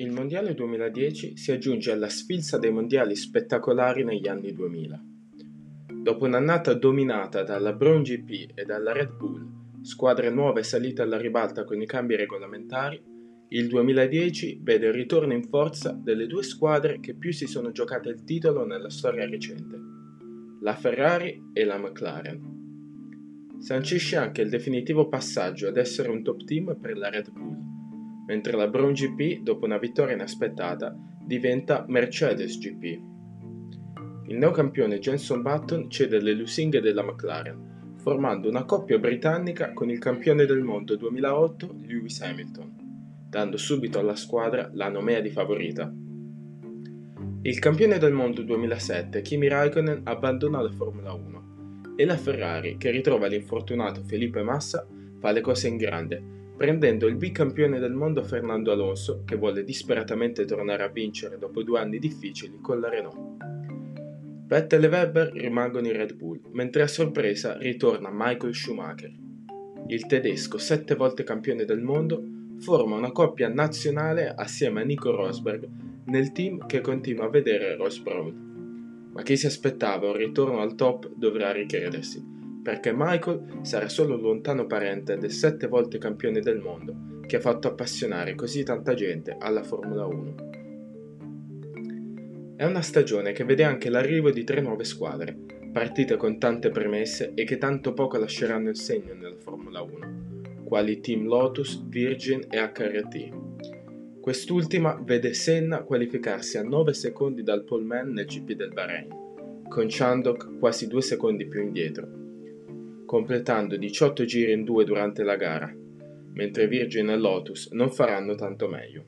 Il Mondiale 2010 si aggiunge alla sfilza dei mondiali spettacolari negli anni 2000. Dopo un'annata dominata dalla Brown GP e dalla Red Bull, squadre nuove salite alla ribalta con i cambi regolamentari, il 2010 vede il ritorno in forza delle due squadre che più si sono giocate il titolo nella storia recente, la Ferrari e la McLaren. Sancisce anche il definitivo passaggio ad essere un top team per la Red Bull, mentre la Brown GP, dopo una vittoria inaspettata, diventa Mercedes GP. Il neocampione Jenson Button cede le lusinghe della McLaren, formando una coppia britannica con il campione del mondo 2008 Lewis Hamilton, dando subito alla squadra la nomea di favorita. Il campione del mondo 2007 Kimi Raikkonen abbandona la Formula 1 e la Ferrari, che ritrova l'infortunato Felipe Massa, fa le cose in grande, prendendo il bicampione del mondo Fernando Alonso, che vuole disperatamente tornare a vincere dopo due anni difficili con la Renault. Vettel e Weber rimangono in Red Bull, mentre a sorpresa ritorna Michael Schumacher. Il tedesco, sette volte campione del mondo, forma una coppia nazionale assieme a Nico Rosberg nel team che continua a vedere Ross Brown. Ma chi si aspettava un ritorno al top dovrà ricredersi, perché Michael sarà solo un lontano parente del sette volte campione del mondo che ha fatto appassionare così tanta gente alla Formula 1. È una stagione che vede anche l'arrivo di tre nuove squadre, partite con tante premesse e che tanto poco lasceranno il segno nella Formula 1, quali Team Lotus, Virgin e HRT. Quest'ultima vede Senna qualificarsi a 9 secondi dal pole man nel GP del Bahrain, con Chandok quasi 2 secondi più indietro, completando 18 giri in due durante la gara, mentre Virgin e Lotus non faranno tanto meglio.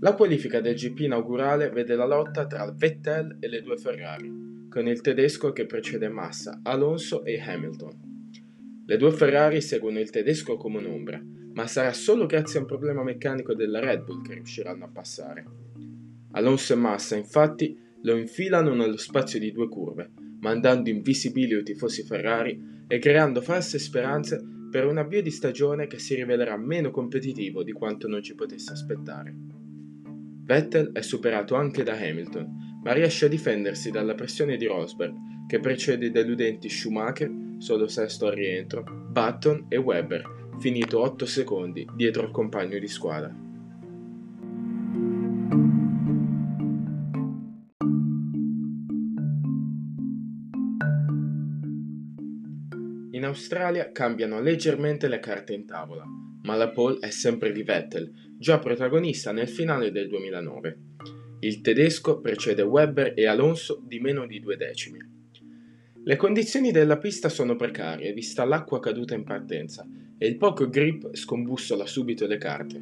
La qualifica del GP inaugurale vede la lotta tra Vettel e le due Ferrari, con il tedesco che precede Massa, Alonso e Hamilton. Le due Ferrari seguono il tedesco come un'ombra, ma sarà solo grazie a un problema meccanico della Red Bull che riusciranno a passare. Alonso e Massa infatti lo infilano nello spazio di due curve, mandando invisibili i tifosi Ferrari e creando false speranze per un avvio di stagione che si rivelerà meno competitivo di quanto non ci potesse aspettare. Vettel è superato anche da Hamilton, ma riesce a difendersi dalla pressione di Rosberg, che precede i deludenti Schumacher, solo sesto al rientro, Button e Webber, finito 8 secondi dietro il compagno di squadra. In Australia cambiano leggermente le carte in tavola ma la pole è sempre di Vettel, già protagonista nel finale del 2009. Il tedesco precede Webber e Alonso di meno di due decimi. Le condizioni della pista sono precarie, vista l'acqua caduta in partenza, e il poco grip scombussola subito le carte.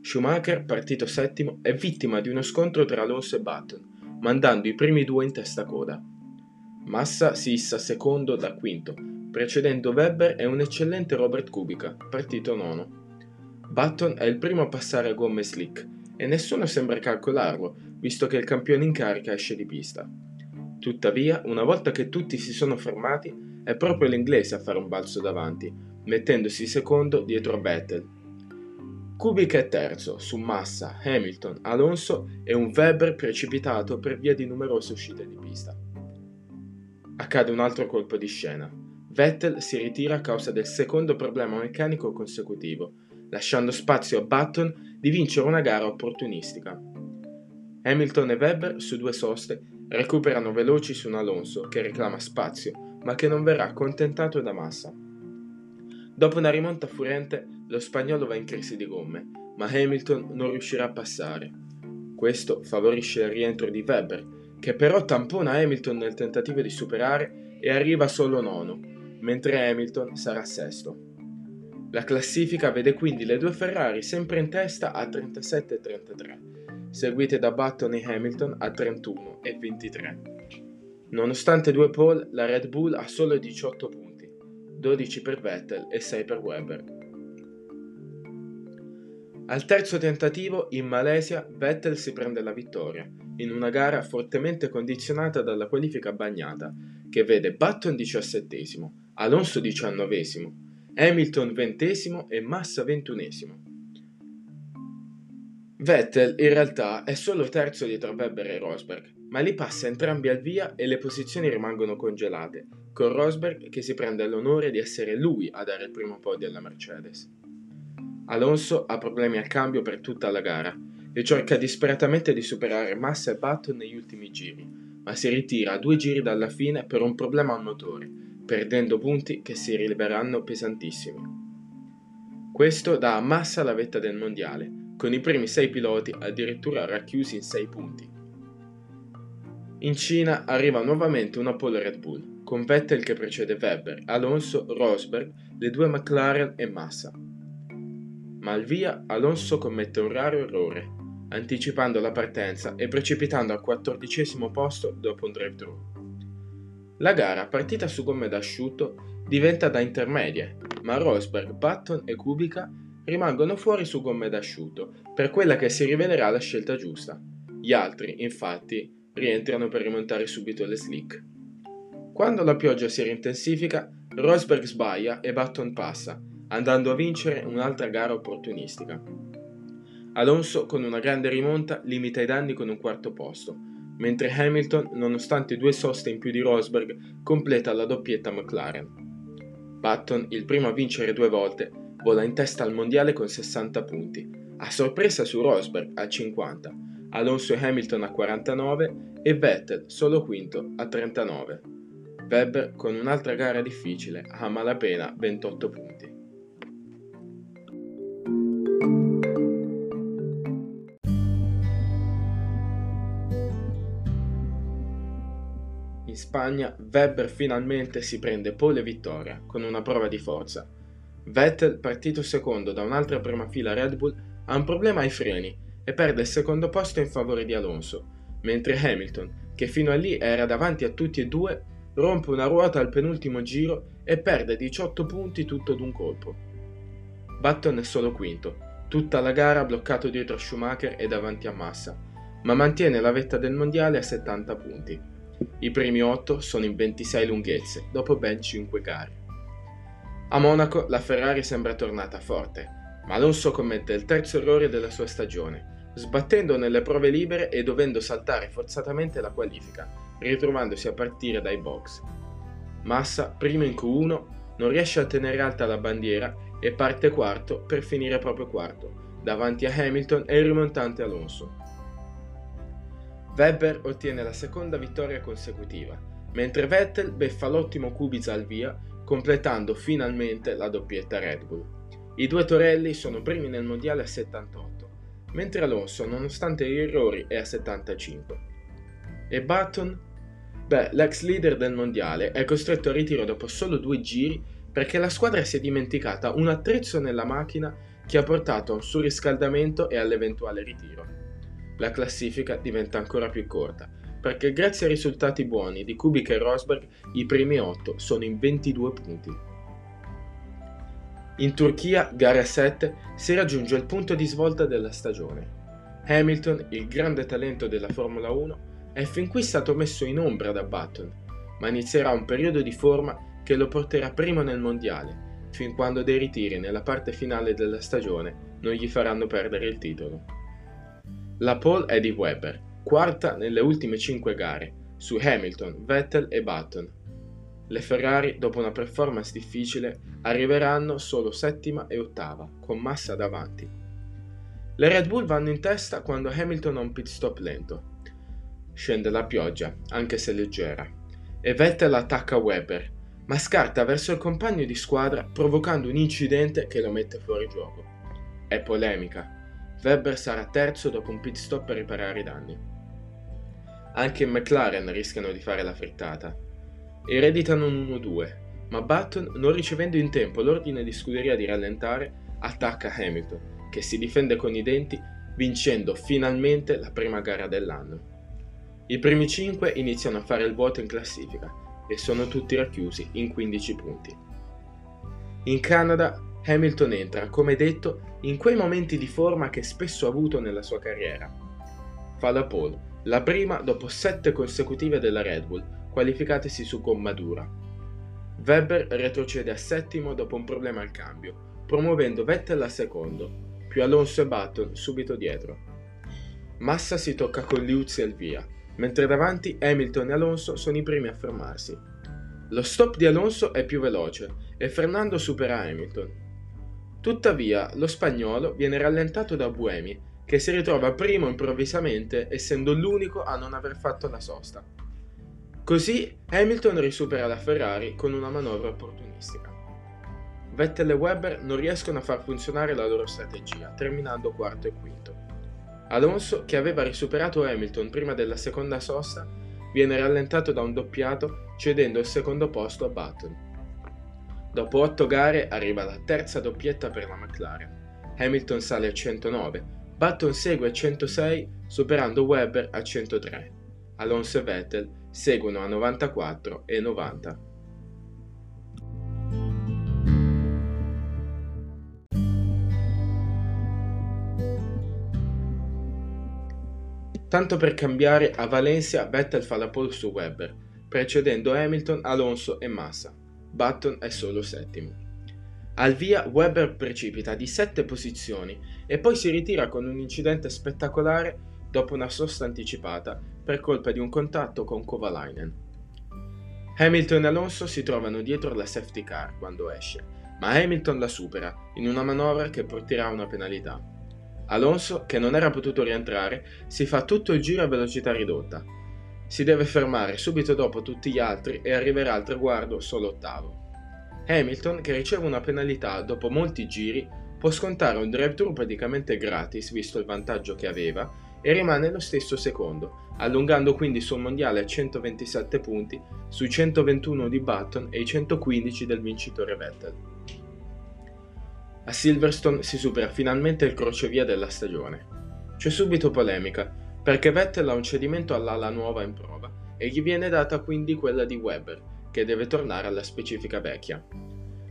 Schumacher, partito settimo, è vittima di uno scontro tra Alonso e Button, mandando i primi due in testa coda. Massa si issa secondo da quinto, precedendo Webber e un eccellente Robert Kubica, partito nono. Button è il primo a passare a gomme slick e nessuno sembra calcolarlo, visto che il campione in carica esce di pista. Tuttavia, una volta che tutti si sono fermati, è proprio l'inglese a fare un balzo davanti, mettendosi secondo dietro a Vettel. Kubica è terzo, su Massa, Hamilton, Alonso e un Weber precipitato per via di numerose uscite di pista. Accade un altro colpo di scena. Vettel si ritira a causa del secondo problema meccanico consecutivo, lasciando spazio a Button di vincere una gara opportunistica. Hamilton e Webber su due soste recuperano veloci su un Alonso che reclama spazio, ma che non verrà accontentato da Massa. Dopo una rimonta furente, lo spagnolo va in crisi di gomme, ma Hamilton non riuscirà a passare. Questo favorisce il rientro di Webber, che però tampona Hamilton nel tentativo di superare e arriva solo nono, mentre Hamilton sarà sesto. La classifica vede quindi le due Ferrari sempre in testa a 37 e 33, seguite da Button e Hamilton a 31 e 23. Nonostante due pole, la Red Bull ha solo 18 punti, 12 per Vettel e 6 per Webber. Al terzo tentativo, in Malesia, Vettel si prende la vittoria, in una gara fortemente condizionata dalla qualifica bagnata, che vede Button diciassettesimo, Alonso diciannovesimo, Hamilton ventesimo e Massa ventunesimo. Vettel in realtà è solo terzo dietro Webber e Rosberg, ma li passa entrambi al via e le posizioni rimangono congelate, con Rosberg che si prende l'onore di essere lui a dare il primo podio alla Mercedes. Alonso ha problemi al cambio per tutta la gara e cerca disperatamente di superare Massa e Button negli ultimi giri, ma si ritira a due giri dalla fine per un problema al motore, perdendo punti che si riveleranno pesantissimi. Questo dà a Massa la vetta del mondiale, con i primi sei piloti addirittura racchiusi in sei punti. In Cina arriva nuovamente una pole Red Bull, con Vettel che precede Webber, Alonso, Rosberg, le due McLaren e Massa. Ma al via Alonso commette un raro errore, anticipando la partenza e precipitando al quattordicesimo posto dopo un drive-thru. La gara, partita su gomme d'asciutto, diventa da intermedie, ma Rosberg, Button e Kubica rimangono fuori su gomme d'asciutto, per quella che si rivelerà la scelta giusta. Gli altri, infatti, rientrano per rimontare subito le slick. Quando la pioggia si rintensifica, Rosberg sbaglia e Button passa, andando a vincere un'altra gara opportunistica. Alonso, con una grande rimonta, limita i danni con un quarto posto, mentre Hamilton, nonostante due soste in più di Rosberg, completa la doppietta McLaren. Button, il primo a vincere due volte, vola in testa al mondiale con 60 punti, a sorpresa su Rosberg a 50, Alonso e Hamilton a 49 e Vettel solo quinto a 39. Webber con un'altra gara difficile a malapena 28 punti. In Spagna Webber finalmente si prende pole vittoria con una prova di forza Vettel, partito secondo da un'altra prima fila Red Bull, ha un problema ai freni e perde il secondo posto in favore di Alonso, mentre Hamilton, che fino a lì era davanti a tutti e due, rompe una ruota al penultimo giro e perde 18 punti tutto d'un colpo. Button è solo quinto, tutta la gara bloccato dietro a Schumacher e davanti a Massa, ma mantiene la vetta del mondiale a 70 punti. I primi 8 sono in 26 lunghezze, dopo ben 5 gare. A Monaco la Ferrari sembra tornata forte, ma Alonso commette il terzo errore della sua stagione, sbattendo nelle prove libere e dovendo saltare forzatamente la qualifica, ritrovandosi a partire dai box. Massa, primo in Q1, non riesce a tenere alta la bandiera e parte quarto per finire proprio quarto, davanti a Hamilton e il rimontante Alonso. Webber ottiene la seconda vittoria consecutiva, mentre Vettel beffa l'ottimo Kubica al via completando finalmente la doppietta Red Bull. I due Torelli sono primi nel mondiale a 78, mentre Alonso, nonostante gli errori, è a 75. E Button? Beh, l'ex leader del mondiale è costretto al ritiro dopo solo due giri perché la squadra si è dimenticata un attrezzo nella macchina che ha portato a un surriscaldamento e all'eventuale ritiro. La classifica diventa ancora più corta perché grazie ai risultati buoni di Kubica e Rosberg i primi 8 sono in 22 punti. In Turchia, gara 7, si raggiunge il punto di svolta della stagione. Hamilton, il grande talento della Formula 1, è fin qui stato messo in ombra da Button, ma inizierà un periodo di forma che lo porterà primo nel mondiale, fin quando dei ritiri nella parte finale della stagione non gli faranno perdere il titolo. La pole è di Webber, quarta nelle ultime 5 gare, su Hamilton, Vettel e Button. Le Ferrari, dopo una performance difficile, arriveranno solo settima e ottava, con Massa davanti. Le Red Bull vanno in testa quando Hamilton ha un pit stop lento. Scende la pioggia, anche se leggera, e Vettel attacca Webber, ma scarta verso il compagno di squadra provocando un incidente che lo mette fuori gioco. È polemica. Webber sarà terzo dopo un pit stop per riparare i danni. Anche McLaren rischiano di fare la frittata. Ereditano un 1-2, ma Button, non ricevendo in tempo l'ordine di scuderia di rallentare, attacca Hamilton, che si difende con i denti, vincendo finalmente la prima gara dell'anno. I primi 5 iniziano a fare il vuoto in classifica e sono tutti racchiusi in 15 punti. In Canada Hamilton entra, come detto, in quei momenti di forma che spesso ha avuto nella sua carriera. Fa la pole la prima dopo sette consecutive della Red Bull, qualificatesi su gomma dura. Weber retrocede a settimo dopo un problema al cambio, promuovendo Vettel a secondo, più Alonso e Button subito dietro. Massa si tocca con Liuzzi al via, mentre davanti Hamilton e Alonso sono i primi a fermarsi. Lo stop di Alonso è più veloce e Fernando supera Hamilton. Tuttavia, lo spagnolo viene rallentato da Buemi, che si ritrova primo improvvisamente essendo l'unico a non aver fatto la sosta. Così Hamilton risupera la Ferrari con una manovra opportunistica. Vettel e Webber non riescono a far funzionare la loro strategia, terminando quarto e quinto. Alonso, che aveva risuperato Hamilton prima della seconda sosta, viene rallentato da un doppiato cedendo il secondo posto a Button. Dopo 8 gare arriva la terza doppietta per la McLaren. Hamilton sale a 109, Button segue a 106 superando Webber a 103. Alonso e Vettel seguono a 94 e 90. Tanto per cambiare, a Valencia Vettel fa la pole su Webber, precedendo Hamilton, Alonso e Massa. Button è solo settimo. Al via Webber precipita di 7 posizioni e poi si ritira con un incidente spettacolare dopo una sosta anticipata per colpa di un contatto con Kovalainen. Hamilton e Alonso si trovano dietro la safety car quando esce, ma Hamilton la supera in una manovra che porterà a una penalità. Alonso, che non era potuto rientrare, si fa tutto il giro a velocità ridotta, si deve fermare subito dopo tutti gli altri e arriverà al traguardo solo ottavo. Hamilton, che riceve una penalità dopo molti giri, può scontare un drive-thru praticamente gratis visto il vantaggio che aveva e rimane lo stesso secondo, allungando quindi il suo mondiale a 127 punti sui 121 di Button e i 115 del vincitore Vettel. A Silverstone si supera finalmente il crocevia della stagione. C'è subito polemica, perché Vettel ha un cedimento all'ala nuova in prova e gli viene data quindi quella di Webber, che deve tornare alla specifica vecchia.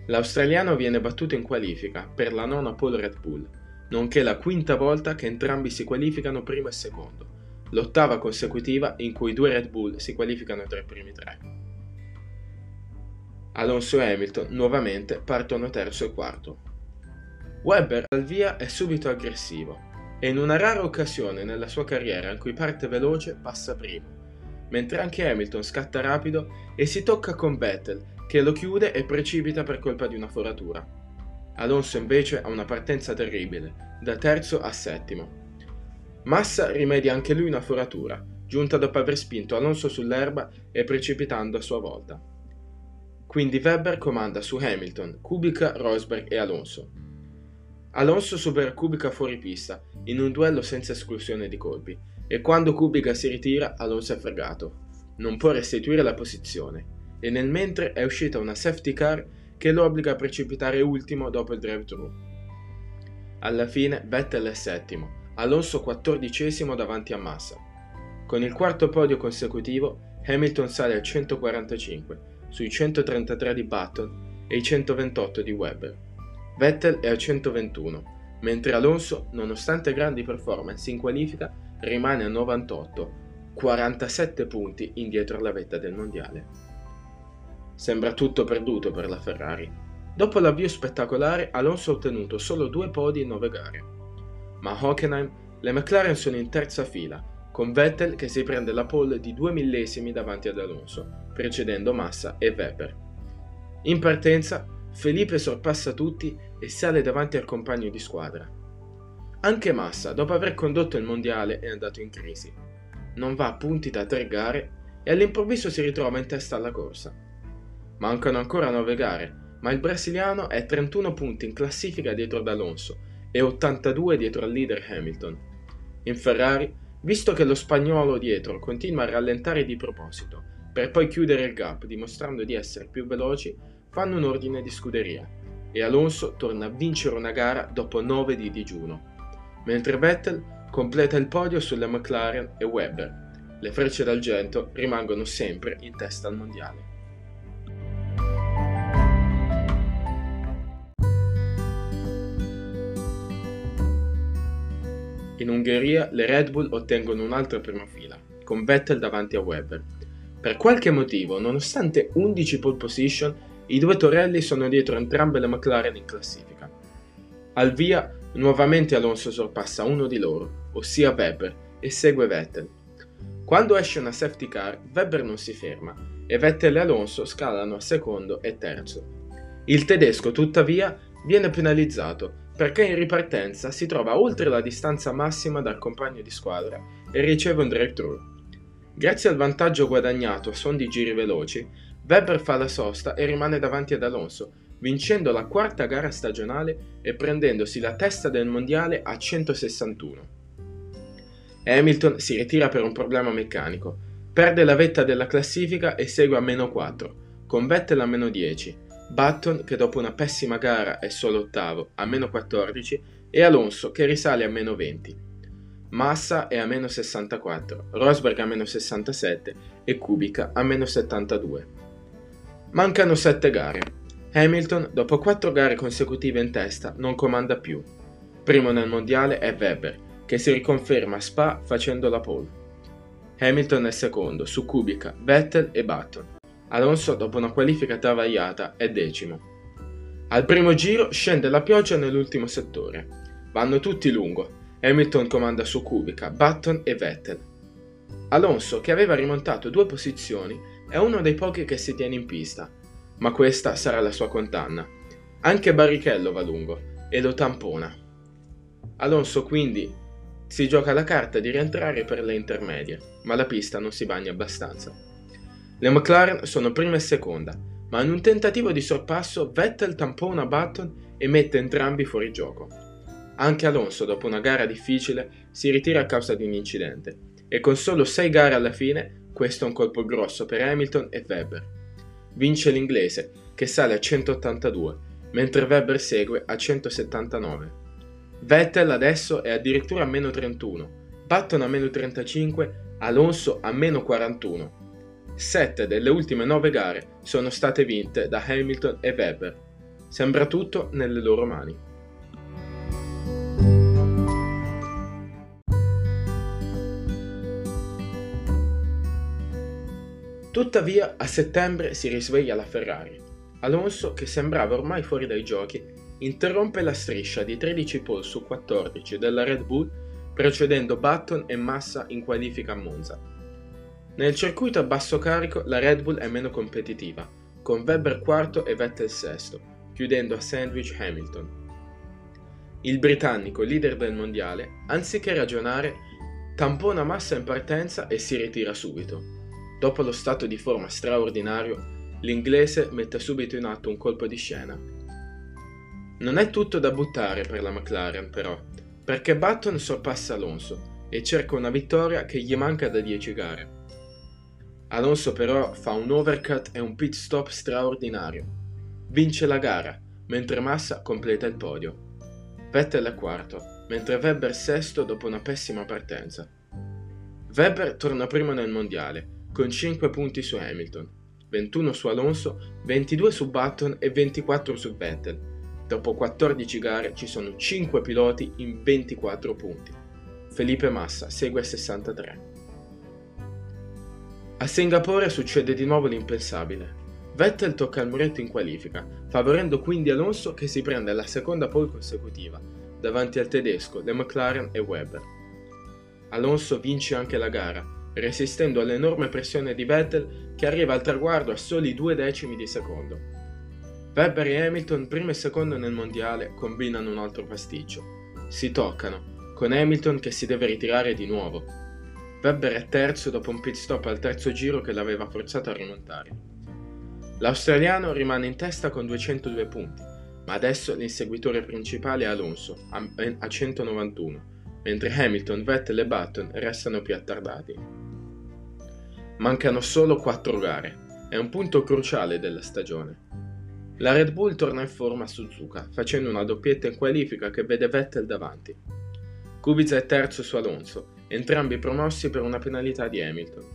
L'australiano viene battuto in qualifica per la nona pole Red Bull, nonché la quinta volta che entrambi si qualificano primo e secondo, l'ottava consecutiva in cui due Red Bull si qualificano tra i primi tre. Alonso e Hamilton nuovamente partono terzo e quarto. Webber al via è subito aggressivo, e in una rara occasione nella sua carriera in cui parte veloce passa primo, mentre anche Hamilton scatta rapido e si tocca con Vettel che lo chiude e precipita per colpa di una foratura. Alonso invece ha una partenza terribile, da terzo a settimo. Massa rimedia anche lui una foratura, giunta dopo aver spinto Alonso sull'erba e precipitando a sua volta. Quindi Webber comanda su Hamilton, Kubica, Rosberg e Alonso. Alonso supera Kubica fuori pista in un duello senza esclusione di colpi e quando Kubica si ritira Alonso è fregato. Non può restituire la posizione e nel mentre è uscita una safety car che lo obbliga a precipitare ultimo dopo il drive-thru. Alla fine Vettel è settimo, Alonso quattordicesimo davanti a Massa. Con il quarto podio consecutivo Hamilton sale a 145 sui 133 di Button e i 128 di Webber. Vettel è a 121 mentre Alonso, nonostante grandi performance in qualifica, rimane a 98, 47 punti indietro alla vetta del mondiale. Sembra tutto perduto per la Ferrari. Dopo l'avvio spettacolare, Alonso ha ottenuto solo due podi in nove gare. Ma a Hockenheim le McLaren sono in terza fila, con Vettel che si prende la pole di due millesimi davanti ad Alonso, precedendo Massa e Weber. In partenza, Felipe sorpassa tutti e sale davanti al compagno di squadra. Anche Massa, dopo aver condotto il mondiale, è andato in crisi. Non va a punti da tre gare e all'improvviso si ritrova in testa alla corsa. Mancano ancora nove gare, ma il brasiliano è 31 punti in classifica dietro ad Alonso e 82 dietro al leader Hamilton. In Ferrari, visto che lo spagnolo dietro continua a rallentare di proposito, per poi chiudere il gap dimostrando di essere più veloci, fanno un ordine di scuderia e Alonso torna a vincere una gara dopo 9 di digiuno, mentre Vettel completa il podio sulle McLaren e Webber. Le frecce d'argento rimangono sempre in testa al mondiale. In Ungheria le Red Bull ottengono un'altra prima fila, con Vettel davanti a Webber. Per qualche motivo, nonostante 11 pole position, I due torelli sono dietro entrambe le McLaren in classifica. Al via, nuovamente Alonso sorpassa uno di loro, ossia Webber, e segue Vettel. Quando esce una safety car, Webber non si ferma e Vettel e Alonso scalano a secondo e terzo. Il tedesco, tuttavia, viene penalizzato perché in ripartenza si trova oltre la distanza massima dal compagno di squadra e riceve un drive-thru. Grazie al vantaggio guadagnato a son di giri veloci, Webber fa la sosta e rimane davanti ad Alonso, vincendo la quarta gara stagionale e prendendosi la testa del mondiale a 161. Hamilton si ritira per un problema meccanico, perde la vetta della classifica e segue a meno 4, con Vettel a meno 10, Button che dopo una pessima gara è solo ottavo a meno 14 e Alonso che risale a meno 20. Massa è a meno 64, Rosberg a meno 67 e Kubica a meno 72. Mancano 7 gare. Hamilton, dopo 4 gare consecutive in testa, non comanda più. Primo nel mondiale è Weber, che si riconferma a Spa facendo la pole. Hamilton è secondo, su Kubica, Vettel e Button. Alonso, dopo una qualifica travagliata, è decimo. Al primo giro scende la pioggia nell'ultimo settore. Vanno tutti lungo. Hamilton comanda su Kubica, Button e Vettel. Alonso, che aveva rimontato due posizioni, è uno dei pochi che si tiene in pista, ma questa sarà la sua condanna. Anche Barrichello va lungo e lo tampona. Alonso quindi si gioca la carta di rientrare per le intermedie, ma la pista non si bagna abbastanza. Le McLaren sono prima e seconda, ma in un tentativo di sorpasso Vettel tampona Button e mette entrambi fuori gioco. Anche Alonso, dopo una gara difficile, si ritira a causa di un incidente, e con solo 6 gare alla fine, questo è un colpo grosso per Hamilton e Webber. Vince l'inglese, che sale a 182, mentre Webber segue a 179. Vettel adesso è addirittura a meno 31, Button a meno 35, Alonso a meno 41 Sette delle ultime nove gare sono state vinte da Hamilton e Webber. Sembra tutto nelle loro mani. Tuttavia, a settembre si risveglia la Ferrari. Alonso, che sembrava ormai fuori dai giochi, interrompe la striscia di 13 pole su 14 della Red Bull, precedendo Button e Massa in qualifica a Monza. Nel circuito a basso carico la Red Bull è meno competitiva, con Webber quarto e Vettel sesto, chiudendo a sandwich Hamilton. Il britannico, leader del mondiale, anziché ragionare, tampona massa in partenza e si ritira subito. Dopo lo stato di forma straordinario, l'inglese mette subito in atto un colpo di scena. Non è tutto da buttare per la McLaren, però, perché Button sorpassa Alonso e cerca una vittoria che gli manca da 10 gare. Alonso però fa un overcut e un pit stop straordinario. Vince la gara, mentre Massa completa il podio. Vettel è quarto, mentre Webber sesto dopo una pessima partenza. Webber torna primo nel mondiale, con 5 punti su Hamilton, 21 su Alonso, 22 su Button e 24 su Vettel. Dopo 14 gare ci sono 5 piloti in 24 punti. Felipe Massa segue a 63. A Singapore succede di nuovo l'impensabile. Vettel tocca il muretto in qualifica, favorendo quindi Alonso che si prende la seconda pole consecutiva, davanti al tedesco, le McLaren e Webber. Alonso vince anche la gara, resistendo all'enorme pressione di Vettel che arriva al traguardo a soli due decimi di secondo. Webber e Hamilton, primo e secondo nel mondiale, combinano un altro pasticcio. Si toccano, con Hamilton che si deve ritirare di nuovo, Webber è terzo dopo un pit stop al terzo giro che l'aveva forzato a rimontare. L'australiano rimane in testa con 202 punti, ma adesso l'inseguitore principale è Alonso, a 191, mentre Hamilton, Vettel e Button restano più attardati. Mancano solo 4 gare, è un punto cruciale della stagione. La Red Bull torna in forma a Suzuka, facendo una doppietta in qualifica che vede Vettel davanti. Kubica è terzo su Alonso entrambi promossi per una penalità di Hamilton.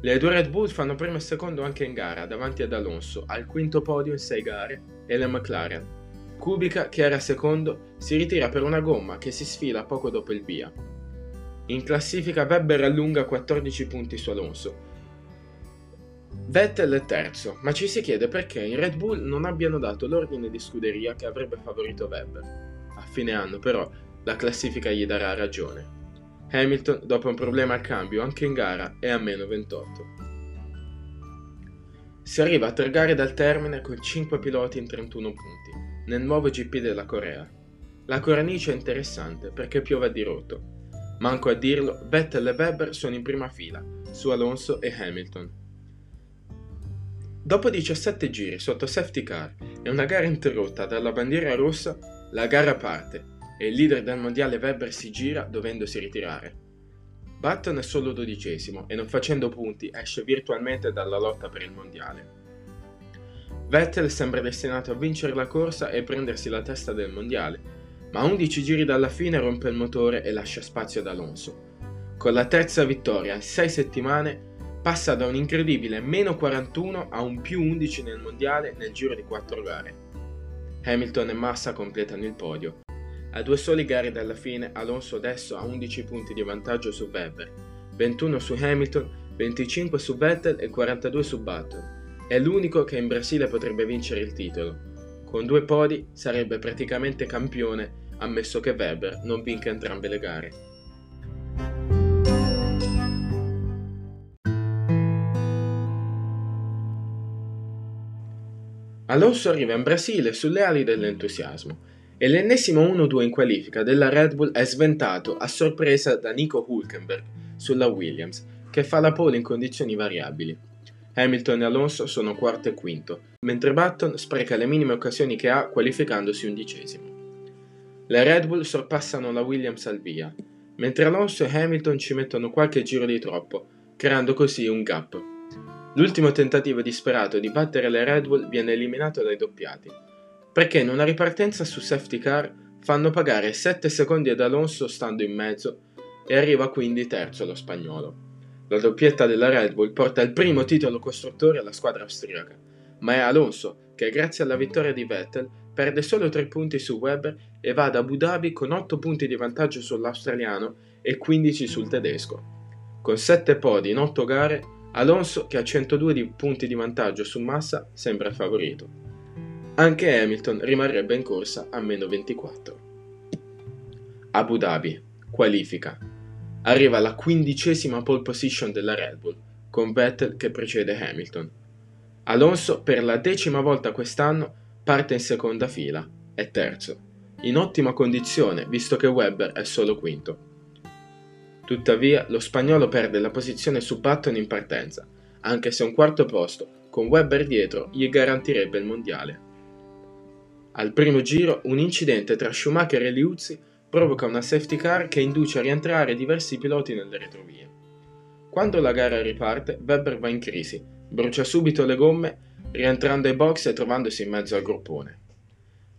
Le due Red Bull fanno primo e secondo anche in gara davanti ad Alonso, al quinto podio in sei gare, e le McLaren. Kubica, che era secondo, si ritira per una gomma che si sfila poco dopo il via. In classifica Webber allunga 14 punti su Alonso. Vettel è terzo, ma ci si chiede perché in Red Bull non abbiano dato l'ordine di scuderia che avrebbe favorito Webber. A fine anno, però, la classifica gli darà ragione. Hamilton, dopo un problema al cambio anche in gara, è a meno 28. Si arriva a tre gare dal termine con 5 piloti in 31 punti, nel nuovo GP della Corea. La cornice è interessante perché piove a dirotto. Manco a dirlo, Vettel e Webber sono in prima fila, su Alonso e Hamilton. Dopo 17 giri sotto safety car e una gara interrotta dalla bandiera rossa, la gara parte e il leader del mondiale Webber si gira dovendosi ritirare. Button è solo dodicesimo e non facendo punti esce virtualmente dalla lotta per il mondiale. Vettel sembra destinato a vincere la corsa e prendersi la testa del mondiale, ma a 11 giri dalla fine rompe il motore e lascia spazio ad Alonso. Con la terza vittoria in 6 settimane passa da un incredibile meno 41 a un più 11 nel mondiale nel giro di 4 gare. Hamilton e Massa completano il podio a due soli gare dalla fine, Alonso adesso ha 11 punti di vantaggio su Webber, 21 su Hamilton, 25 su Vettel e 42 su Button. È l'unico che in Brasile potrebbe vincere il titolo. Con due podi sarebbe praticamente campione, ammesso che Webber non vinca entrambe le gare. Alonso arriva in Brasile sulle ali dell'entusiasmo e l'ennesimo 1-2 in qualifica della Red Bull è sventato a sorpresa da Nico Hulkenberg sulla Williams, che fa la pole in condizioni variabili. Hamilton e Alonso sono quarto e quinto, mentre Button spreca le minime occasioni che ha qualificandosi undicesimo. Le Red Bull sorpassano la Williams al via, mentre Alonso e Hamilton ci mettono qualche giro di troppo, creando così un gap. L'ultimo tentativo disperato di battere le Red Bull viene eliminato dai doppiati, perché in una ripartenza su safety car fanno pagare 7 secondi ad Alonso stando in mezzo e arriva quindi terzo lo spagnolo. La doppietta della Red Bull porta il primo titolo costruttore alla squadra austriaca, ma è Alonso che grazie alla vittoria di Vettel perde solo 3 punti su Webber e va ad Abu Dhabi con 8 punti di vantaggio sull'australiano e 15 sul tedesco. Con 7 podi in 8 gare, Alonso, che ha 102 punti di vantaggio su Massa, sembra favorito. Anche Hamilton rimarrebbe in corsa a meno 24. Abu Dhabi, qualifica. Arriva alla quindicesima pole position della Red Bull, con Vettel che precede Hamilton. Alonso per la decima volta quest'anno parte in seconda fila, è terzo, in ottima condizione visto che Webber è solo quinto. Tuttavia lo spagnolo perde la posizione su Button in partenza, anche se un quarto posto, con Webber dietro, gli garantirebbe il mondiale. Al primo giro un incidente tra Schumacher e Liuzzi provoca una safety car che induce a rientrare diversi piloti nelle retrovie. Quando la gara riparte, Webber va in crisi, brucia subito le gomme, rientrando ai box e trovandosi in mezzo al gruppone.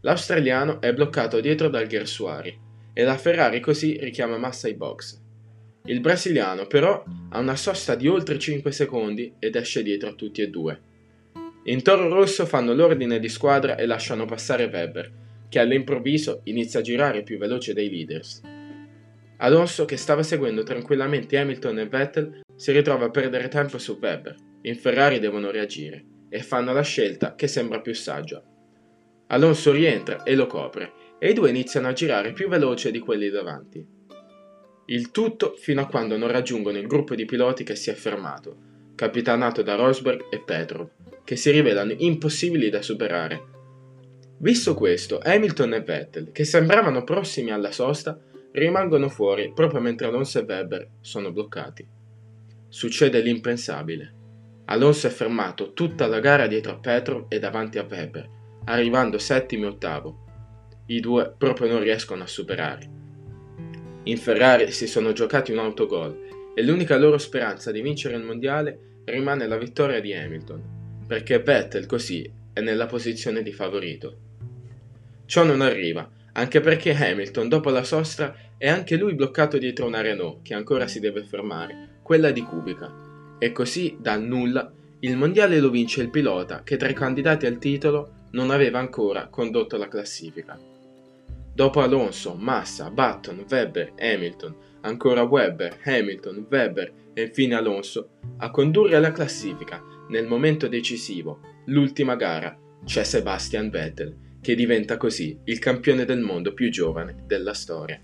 L'australiano è bloccato dietro dal Gersuari e la Ferrari così richiama Massa ai box. Il brasiliano però ha una sosta di oltre 5 secondi ed esce dietro a tutti e due. In Toro Rosso fanno l'ordine di squadra e lasciano passare Weber, che all'improvviso inizia a girare più veloce dei leaders. Alonso, che stava seguendo tranquillamente Hamilton e Vettel, si ritrova a perdere tempo su Weber. In Ferrari devono reagire e fanno la scelta che sembra più saggia. Alonso rientra e lo copre e i due iniziano a girare più veloce di quelli davanti. Il tutto fino a quando non raggiungono il gruppo di piloti che si è fermato, capitanato da Rosberg e Petrov, che si rivelano impossibili da superare. Visto questo, Hamilton e Vettel, che sembravano prossimi alla sosta, rimangono fuori proprio mentre Alonso e Weber sono bloccati. Succede l'impensabile. Alonso è fermato tutta la gara dietro a Petrov e davanti a Weber, arrivando settimo e ottavo. I due proprio non riescono a superare. In Ferrari si sono giocati un autogol e l'unica loro speranza di vincere il mondiale rimane la vittoria di Hamilton, perché Vettel così è nella posizione di favorito. Ciò non arriva, anche perché Hamilton dopo la sosta è anche lui bloccato dietro una Renault che ancora si deve fermare, quella di Kubica, e così dal nulla il mondiale lo vince il pilota che tra i candidati al titolo non aveva ancora condotto la classifica. Dopo Alonso, Massa, Button, Webber, Hamilton, ancora Webber, Hamilton, Webber e infine Alonso, a condurre la classifica nel momento decisivo, l'ultima gara, c'è Sebastian Vettel, che diventa così il campione del mondo più giovane della storia.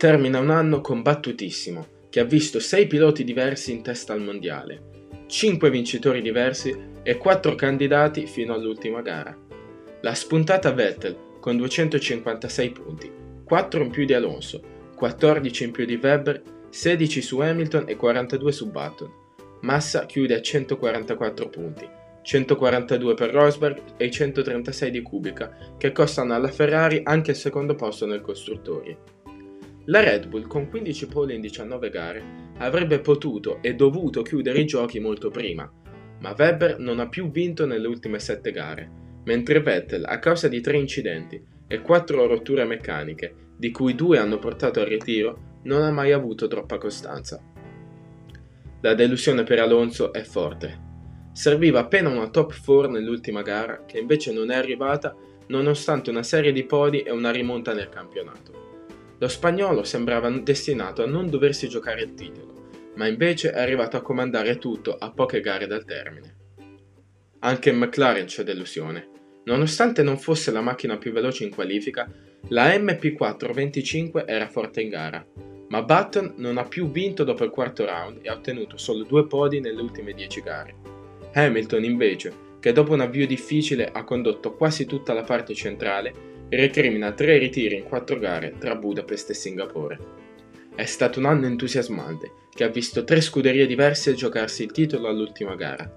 Termina un anno combattutissimo, che ha visto 6 piloti diversi in testa al mondiale, 5 vincitori diversi e 4 candidati fino all'ultima gara. La spuntata Vettel con 256 punti, 4 in più di Alonso, 14 in più di Webber, 16 su Hamilton e 42 su Button. Massa chiude a 144 punti, 142 per Rosberg e 136 di Kubica, che costano alla Ferrari anche il secondo posto nel costruttori. La Red Bull con 15 pole in 19 gare avrebbe potuto e dovuto chiudere i giochi molto prima, ma Webber non ha più vinto nelle ultime 7 gare, mentre Vettel, a causa di 3 incidenti e 4 rotture meccaniche, di cui 2 hanno portato al ritiro, non ha mai avuto troppa costanza. La delusione per Alonso è forte. Serviva appena una top 4 nell'ultima gara, che invece non è arrivata nonostante una serie di podi e una rimonta nel campionato. Lo spagnolo sembrava destinato a non doversi giocare il titolo, ma invece è arrivato a comandare tutto a poche gare dal termine. Anche in McLaren c'è delusione. Nonostante non fosse la macchina più veloce in qualifica, la MP425 era forte in gara, ma Button non ha più vinto dopo il quarto round e ha ottenuto solo due podi nelle ultime 10 gare. Hamilton invece, che dopo un avvio difficile ha condotto quasi tutta la parte centrale, recrimina tre ritiri in quattro gare tra Budapest e Singapore. È stato un anno entusiasmante, che ha visto tre scuderie diverse giocarsi il titolo all'ultima gara.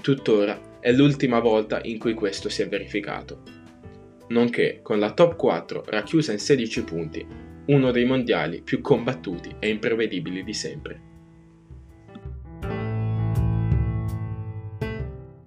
Tuttora è l'ultima volta in cui questo si è verificato. Nonché con la top 4 racchiusa in 16 punti, uno dei mondiali più combattuti e imprevedibili di sempre.